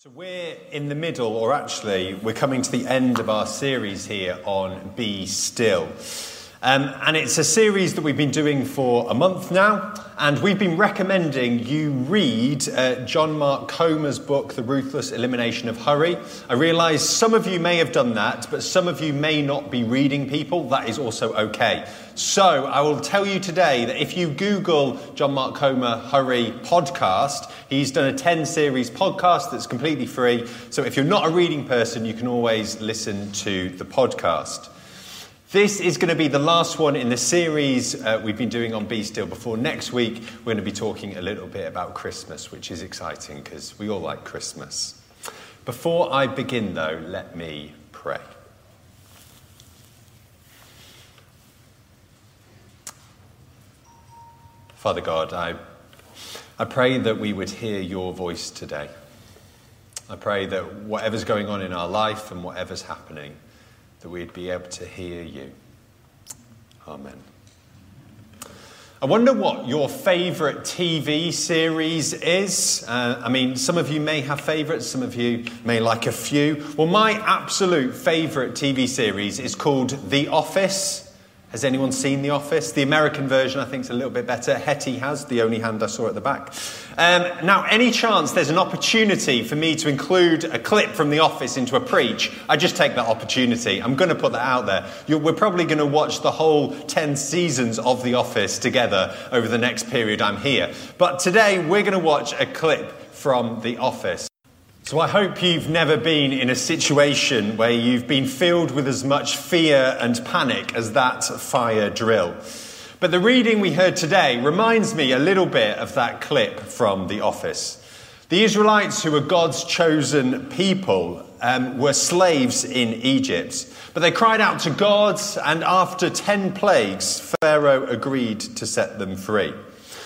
So we're in the middle, or actually, we're coming to the end of our series here on Be Still. Um, and it's a series that we've been doing for a month now, and we've been recommending you read uh, John Mark Comer's book, The Ruthless Elimination of Hurry. I realise some of you may have done that, but some of you may not be reading people. That is also okay. So I will tell you today that if you Google John Mark Comer Hurry podcast, he's done a 10 series podcast that's completely free. So if you're not a reading person, you can always listen to the podcast. This is going to be the last one in the series uh, we've been doing on Be Still. Before next week, we're going to be talking a little bit about Christmas, which is exciting because we all like Christmas. Before I begin, though, let me pray. Father God, I, I pray that we would hear your voice today. I pray that whatever's going on in our life and whatever's happening, that we'd be able to hear you. Amen. I wonder what your favourite TV series is. Uh, I mean, some of you may have favourites, some of you may like a few. Well, my absolute favourite TV series is called The Office. Has anyone seen The Office? The American version, I think, is a little bit better. Hetty has, the only hand I saw at the back. Um, now, any chance there's an opportunity for me to include a clip from The Office into a preach, I just take that opportunity. I'm going to put that out there. You're, we're probably going to watch the whole 10 seasons of The Office together over the next period I'm here. But today, we're going to watch a clip from The Office. So I hope you've never been in a situation where you've been filled with as much fear and panic as that fire drill. But the reading we heard today reminds me a little bit of that clip from The Office. The Israelites, who were God's chosen people, um, were slaves in Egypt. But they cried out to God, and after 10 plagues, Pharaoh agreed to set them free.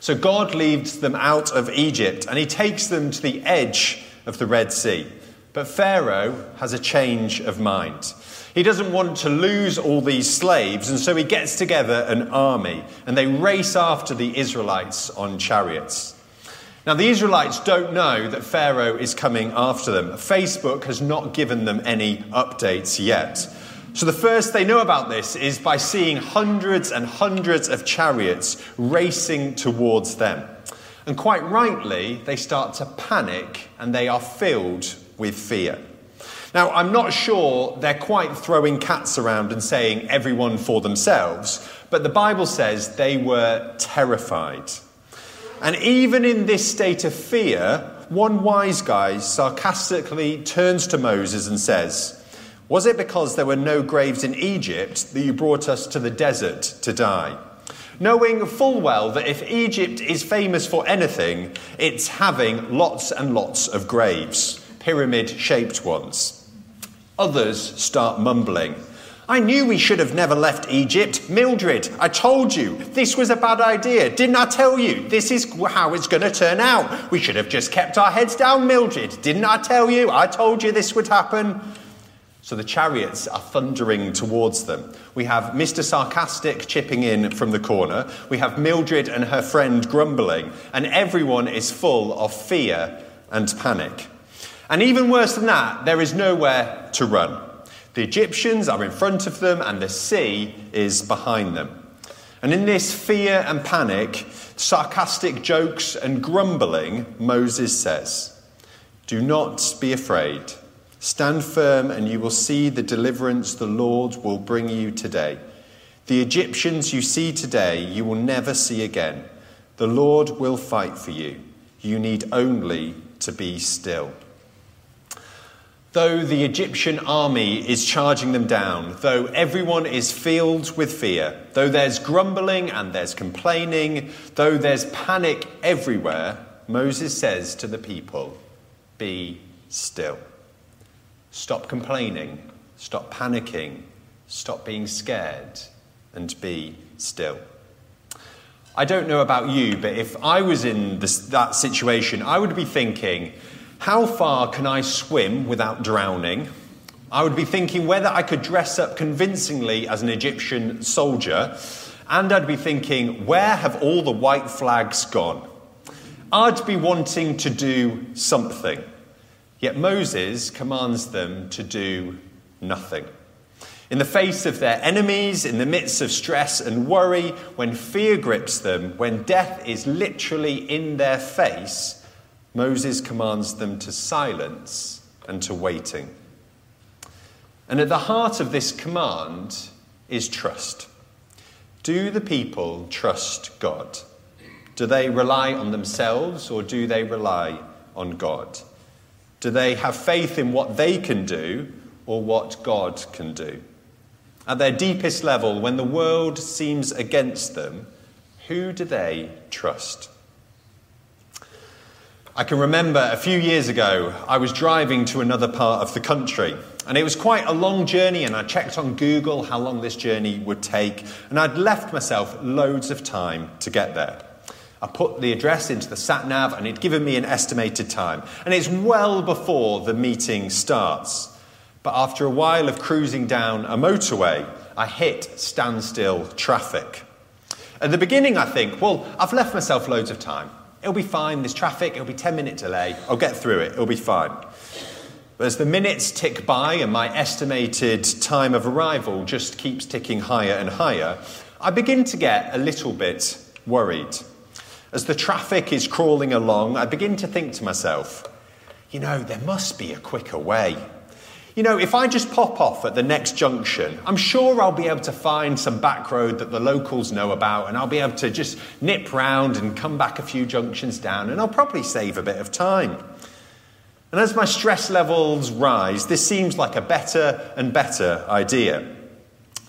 So God leads them out of Egypt, and he takes them to the edge of the Red Sea. But Pharaoh has a change of mind. He doesn't want to lose all these slaves, and so he gets together an army and they race after the Israelites on chariots. Now, the Israelites don't know that Pharaoh is coming after them. Facebook has not given them any updates yet. So, the first they know about this is by seeing hundreds and hundreds of chariots racing towards them. And quite rightly, they start to panic and they are filled with fear. Now, I'm not sure they're quite throwing cats around and saying everyone for themselves, but the Bible says they were terrified. And even in this state of fear, one wise guy sarcastically turns to Moses and says, Was it because there were no graves in Egypt that you brought us to the desert to die? Knowing full well that if Egypt is famous for anything, it's having lots and lots of graves, pyramid shaped ones. Others start mumbling. I knew we should have never left Egypt. Mildred, I told you this was a bad idea. Didn't I tell you this is how it's going to turn out? We should have just kept our heads down, Mildred. Didn't I tell you? I told you this would happen. So the chariots are thundering towards them. We have Mr. Sarcastic chipping in from the corner. We have Mildred and her friend grumbling. And everyone is full of fear and panic. And even worse than that, there is nowhere to run. The Egyptians are in front of them, and the sea is behind them. And in this fear and panic, sarcastic jokes and grumbling, Moses says, Do not be afraid. Stand firm, and you will see the deliverance the Lord will bring you today. The Egyptians you see today, you will never see again. The Lord will fight for you. You need only to be still. Though the Egyptian army is charging them down, though everyone is filled with fear, though there's grumbling and there's complaining, though there's panic everywhere, Moses says to the people, Be still. Stop complaining, stop panicking, stop being scared, and be still. I don't know about you, but if I was in this, that situation, I would be thinking, how far can I swim without drowning? I would be thinking whether I could dress up convincingly as an Egyptian soldier. And I'd be thinking, where have all the white flags gone? I'd be wanting to do something. Yet Moses commands them to do nothing. In the face of their enemies, in the midst of stress and worry, when fear grips them, when death is literally in their face, Moses commands them to silence and to waiting. And at the heart of this command is trust. Do the people trust God? Do they rely on themselves or do they rely on God? Do they have faith in what they can do or what God can do? At their deepest level, when the world seems against them, who do they trust? I can remember a few years ago, I was driving to another part of the country. And it was quite a long journey, and I checked on Google how long this journey would take, and I'd left myself loads of time to get there. I put the address into the sat nav, and it'd given me an estimated time. And it's well before the meeting starts. But after a while of cruising down a motorway, I hit standstill traffic. At the beginning, I think, well, I've left myself loads of time. It'll be fine. There's traffic. It'll be 10 minute delay. I'll get through it. It'll be fine. But as the minutes tick by and my estimated time of arrival just keeps ticking higher and higher, I begin to get a little bit worried. As the traffic is crawling along, I begin to think to myself, you know, there must be a quicker way. You know, if I just pop off at the next junction, I'm sure I'll be able to find some back road that the locals know about, and I'll be able to just nip round and come back a few junctions down, and I'll probably save a bit of time. And as my stress levels rise, this seems like a better and better idea.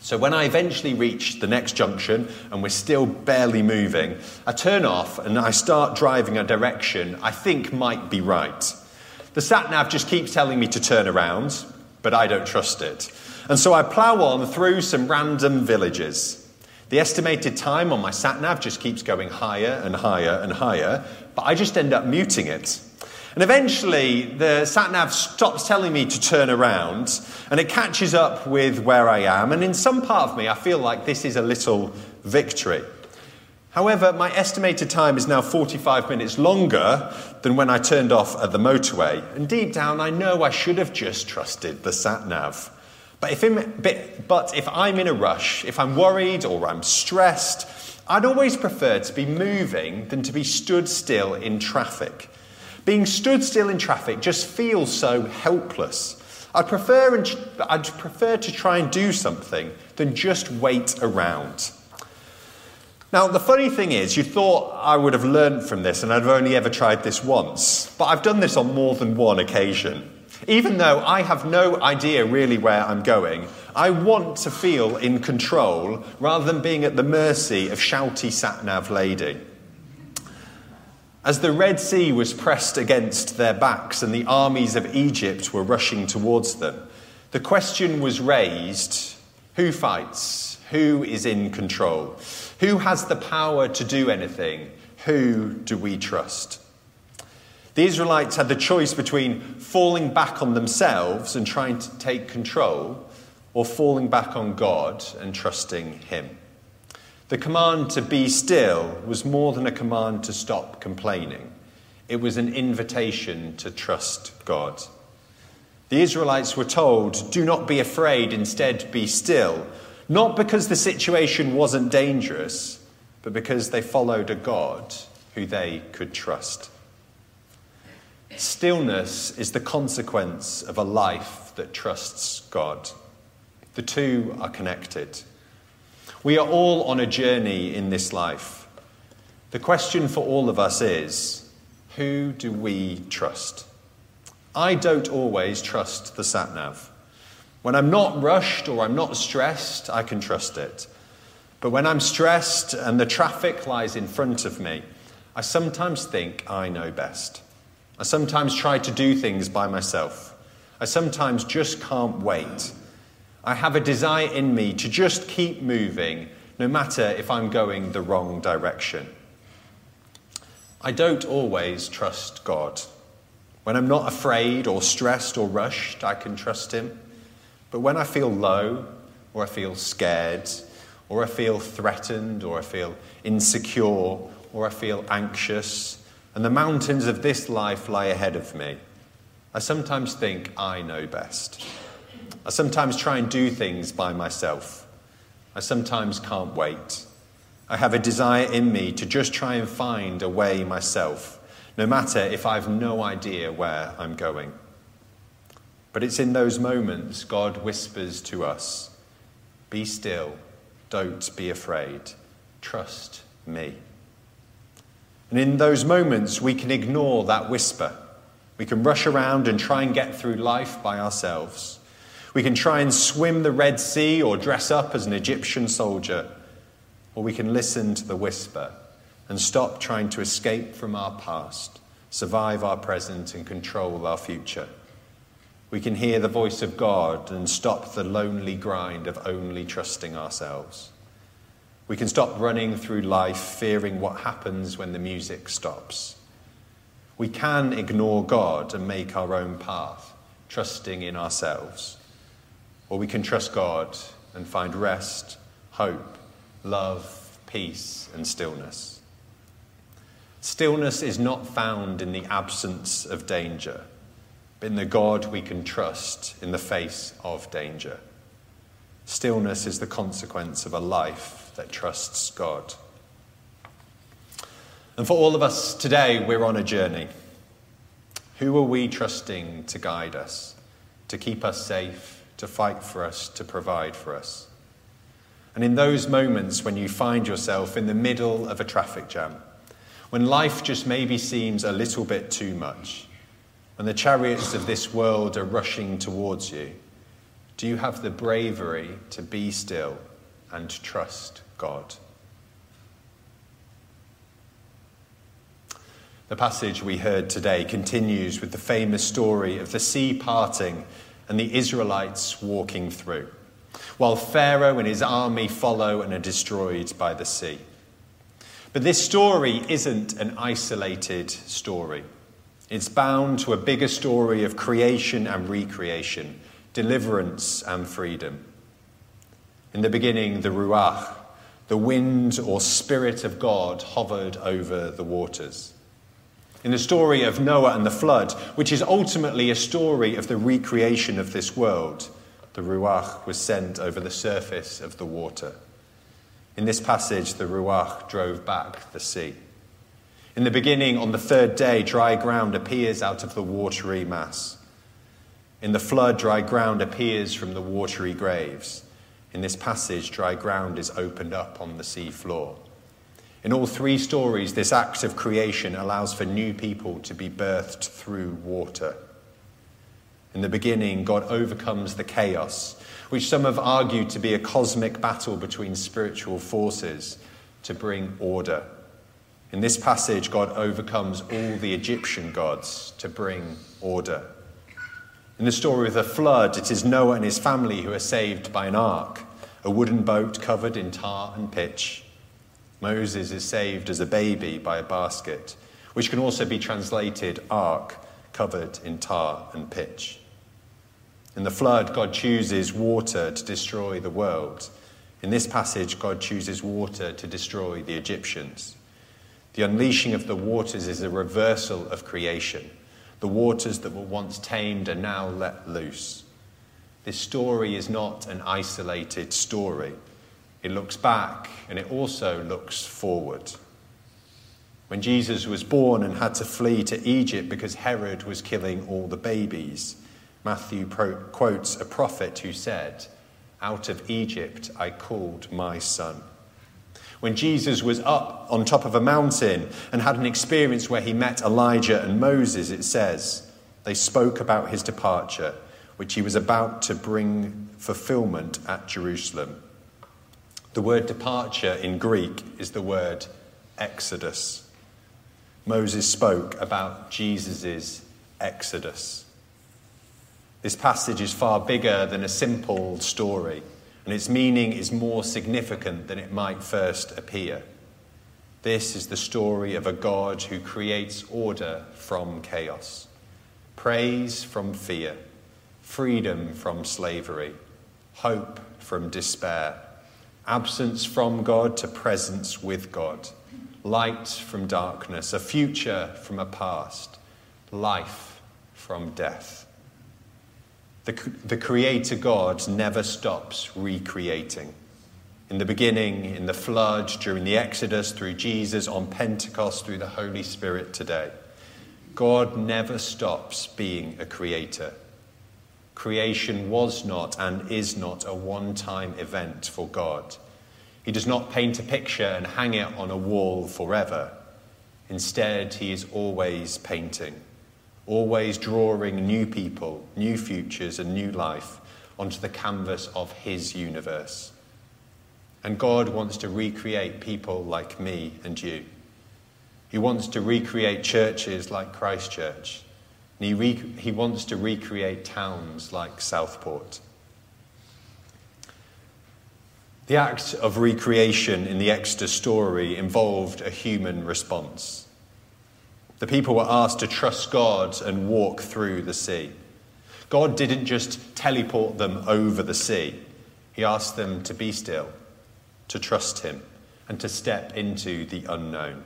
So when I eventually reach the next junction and we're still barely moving, I turn off and I start driving a direction I think might be right. The sat nav just keeps telling me to turn around, but I don't trust it. And so I plough on through some random villages. The estimated time on my sat nav just keeps going higher and higher and higher, but I just end up muting it. And eventually, the sat nav stops telling me to turn around and it catches up with where I am. And in some part of me, I feel like this is a little victory. However, my estimated time is now 45 minutes longer than when I turned off at the motorway. And deep down, I know I should have just trusted the sat nav. But if, but if I'm in a rush, if I'm worried or I'm stressed, I'd always prefer to be moving than to be stood still in traffic. Being stood still in traffic just feels so helpless. I'd prefer, I'd prefer to try and do something than just wait around. Now, the funny thing is, you thought I would have learned from this, and I've only ever tried this once, but I've done this on more than one occasion. Even though I have no idea really where I'm going, I want to feel in control rather than being at the mercy of shouty sat nav lady. As the Red Sea was pressed against their backs and the armies of Egypt were rushing towards them, the question was raised who fights? Who is in control? Who has the power to do anything? Who do we trust? The Israelites had the choice between falling back on themselves and trying to take control, or falling back on God and trusting Him. The command to be still was more than a command to stop complaining, it was an invitation to trust God. The Israelites were told, Do not be afraid, instead be still not because the situation wasn't dangerous, but because they followed a God who they could trust. Stillness is the consequence of a life that trusts God. The two are connected. We are all on a journey in this life. The question for all of us is who do we trust? I don't always trust the sat nav. When I'm not rushed or I'm not stressed, I can trust it. But when I'm stressed and the traffic lies in front of me, I sometimes think I know best. I sometimes try to do things by myself. I sometimes just can't wait. I have a desire in me to just keep moving, no matter if I'm going the wrong direction. I don't always trust God. When I'm not afraid or stressed or rushed, I can trust Him. But when I feel low, or I feel scared, or I feel threatened, or I feel insecure, or I feel anxious, and the mountains of this life lie ahead of me, I sometimes think I know best. I sometimes try and do things by myself. I sometimes can't wait. I have a desire in me to just try and find a way myself, no matter if I've no idea where I'm going. But it's in those moments God whispers to us Be still, don't be afraid, trust me. And in those moments, we can ignore that whisper. We can rush around and try and get through life by ourselves. We can try and swim the Red Sea or dress up as an Egyptian soldier. Or we can listen to the whisper and stop trying to escape from our past, survive our present, and control our future. We can hear the voice of God and stop the lonely grind of only trusting ourselves. We can stop running through life fearing what happens when the music stops. We can ignore God and make our own path, trusting in ourselves. Or we can trust God and find rest, hope, love, peace, and stillness. Stillness is not found in the absence of danger, but in the God we can trust in the face of danger. Stillness is the consequence of a life that trusts God. And for all of us today, we're on a journey. Who are we trusting to guide us, to keep us safe, to fight for us, to provide for us? And in those moments when you find yourself in the middle of a traffic jam, when life just maybe seems a little bit too much, when the chariots of this world are rushing towards you, do you have the bravery to be still and trust God? The passage we heard today continues with the famous story of the sea parting and the Israelites walking through, while Pharaoh and his army follow and are destroyed by the sea. But this story isn't an isolated story. It's bound to a bigger story of creation and recreation deliverance and freedom. In the beginning, the Ruach, the wind or spirit of God, hovered over the waters. In the story of Noah and the flood, which is ultimately a story of the recreation of this world, the Ruach was sent over the surface of the water. In this passage, the Ruach drove back the sea. In the beginning, on the third day, dry ground appears out of the watery mass. In the flood, dry ground appears from the watery graves. In this passage, dry ground is opened up on the sea floor. In all three stories, this act of creation allows for new people to be birthed through water. In the beginning, God overcomes the chaos, which some have argued to be a cosmic battle between spiritual forces to bring order. In this passage, God overcomes all the Egyptian gods to bring order. In the story of the flood, it is Noah and his family who are saved by an ark, a wooden boat covered in tar and pitch. Moses is saved as a baby by a basket, which can also be translated ark, covered in tar and pitch. In the flood, God chooses water to destroy the world. In this passage, God chooses water to destroy the Egyptians. The unleashing of the waters is a reversal of creation. The waters that were once tamed are now let loose. This story is not an isolated story. It looks back and it also looks forward. When Jesus was born and had to flee to Egypt because Herod was killing all the babies, Matthew pro- quotes a prophet who said, Out of Egypt I called my son. When Jesus was up on top of a mountain and had an experience where he met Elijah and Moses, it says, they spoke about his departure, which he was about to bring fulfillment at Jerusalem. The word departure in Greek is the word exodus. Moses spoke about Jesus' exodus. This passage is far bigger than a simple story and its meaning is more significant than it might first appear. This is the story of a God who creates order from chaos, praise from fear, freedom from slavery, hope from despair, absence from God to presence with God, light from darkness, a future from a past, life from death. The, the Creator God never stops recreating. In the beginning, in the flood, during the Exodus, through Jesus, on Pentecost, through the Holy Spirit today. God never stops being a creator. Creation was not and is not a one time event for God. He does not paint a picture and hang it on a wall forever. Instead, he is always painting, always drawing new people, new futures, and new life onto the canvas of his universe. And God wants to recreate people like me and you. He wants to recreate churches like Christchurch. And he, he wants to recreate towns like Southport. The act of recreation in the Exodus story involved a human response. The people were asked to trust God and walk through the sea. God didn't just teleport them over the sea, He asked them to be still to trust Him and to step into the unknown.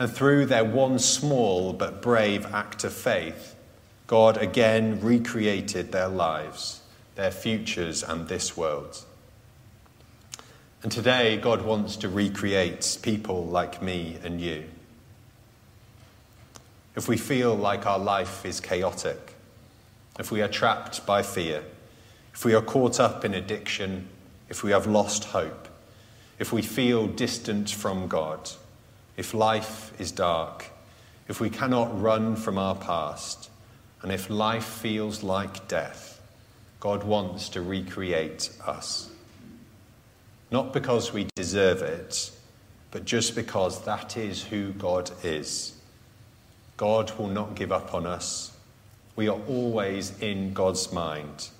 And through their one small but brave act of faith, God again recreated their lives, their futures, and this world. And today, God wants to recreate people like me and you. If we feel like our life is chaotic, if we are trapped by fear, if we are caught up in addiction, if we have lost hope, if we feel distant from God, if life is dark, if we cannot run from our past, and if life feels like death, God wants to recreate us. Not because we deserve it, but just because that is who God is. God will not give up on us. We are always in God's mind.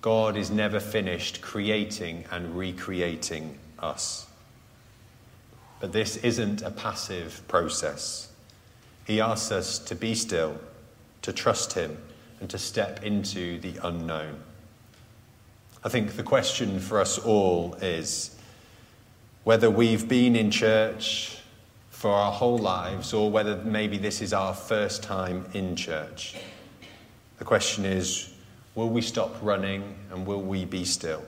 God is never finished creating and recreating us. But this isn't a passive process. He asks us to be still, to trust Him, and to step into the unknown. I think the question for us all is whether we've been in church for our whole lives or whether maybe this is our first time in church. The question is will we stop running and will we be still?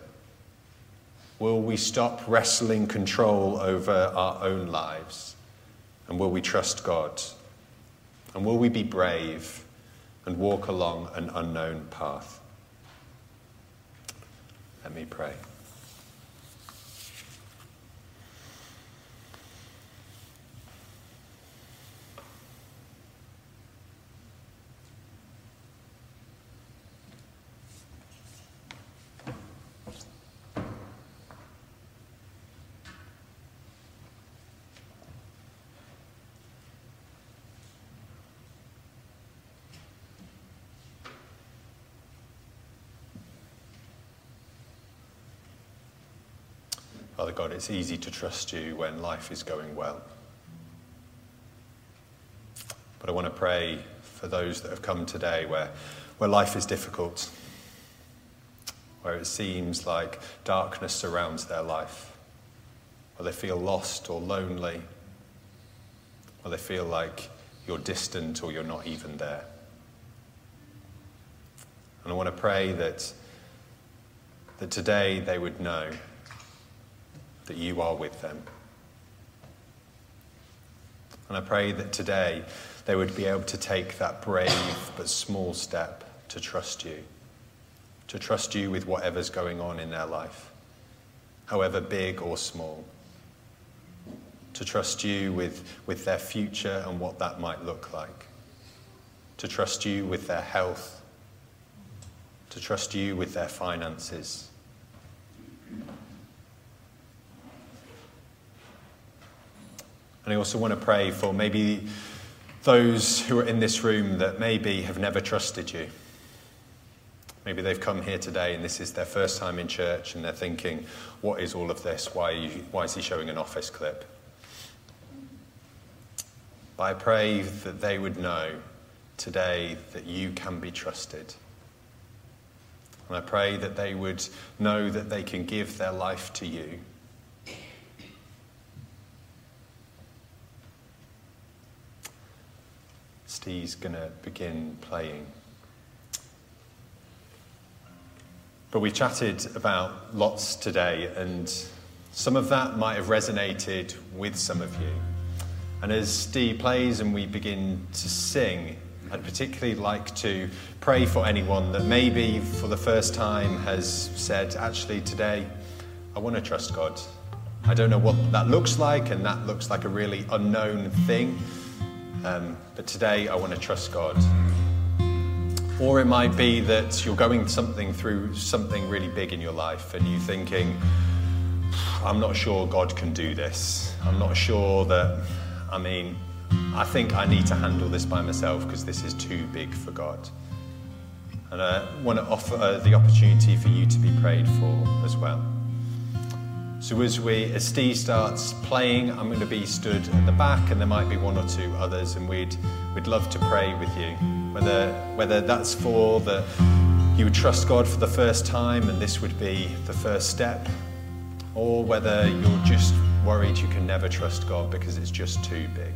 Will we stop wrestling control over our own lives? And will we trust God? And will we be brave and walk along an unknown path? Let me pray. Father God, it's easy to trust you when life is going well. But I want to pray for those that have come today where, where life is difficult, where it seems like darkness surrounds their life, where they feel lost or lonely, where they feel like you're distant or you're not even there. And I want to pray that, that today they would know that you are with them. And I pray that today they would be able to take that brave but small step to trust you, to trust you with whatever's going on in their life, however big or small, to trust you with, with their future and what that might look like, to trust you with their health, to trust you with their finances And I also want to pray for maybe those who are in this room that maybe have never trusted you. Maybe they've come here today and this is their first time in church and they're thinking, what is all of this? Why, you, why is he showing an office clip? But I pray that they would know today that you can be trusted. And I pray that they would know that they can give their life to you Steve's going to begin playing. But we chatted about lots today, and some of that might have resonated with some of you. And as Steve plays and we begin to sing, I'd particularly like to pray for anyone that maybe for the first time has said, actually, today, I want to trust God. I don't know what that looks like, and that looks like a really unknown thing. Um, but today, I want to trust God. Or it might be that you're going something through something really big in your life, and you're thinking, I'm not sure God can do this. I'm not sure that, I mean, I think I need to handle this by myself because this is too big for God. And I want to offer uh, the opportunity for you to be prayed for as well. So as we, as Steve starts playing, I'm going to be stood at the back, and there might be one or two others, and we'd we'd love to pray with you. Whether whether that's for the you would trust God for the first time, and this would be the first step, or whether you're just worried you can never trust God because it's just too big.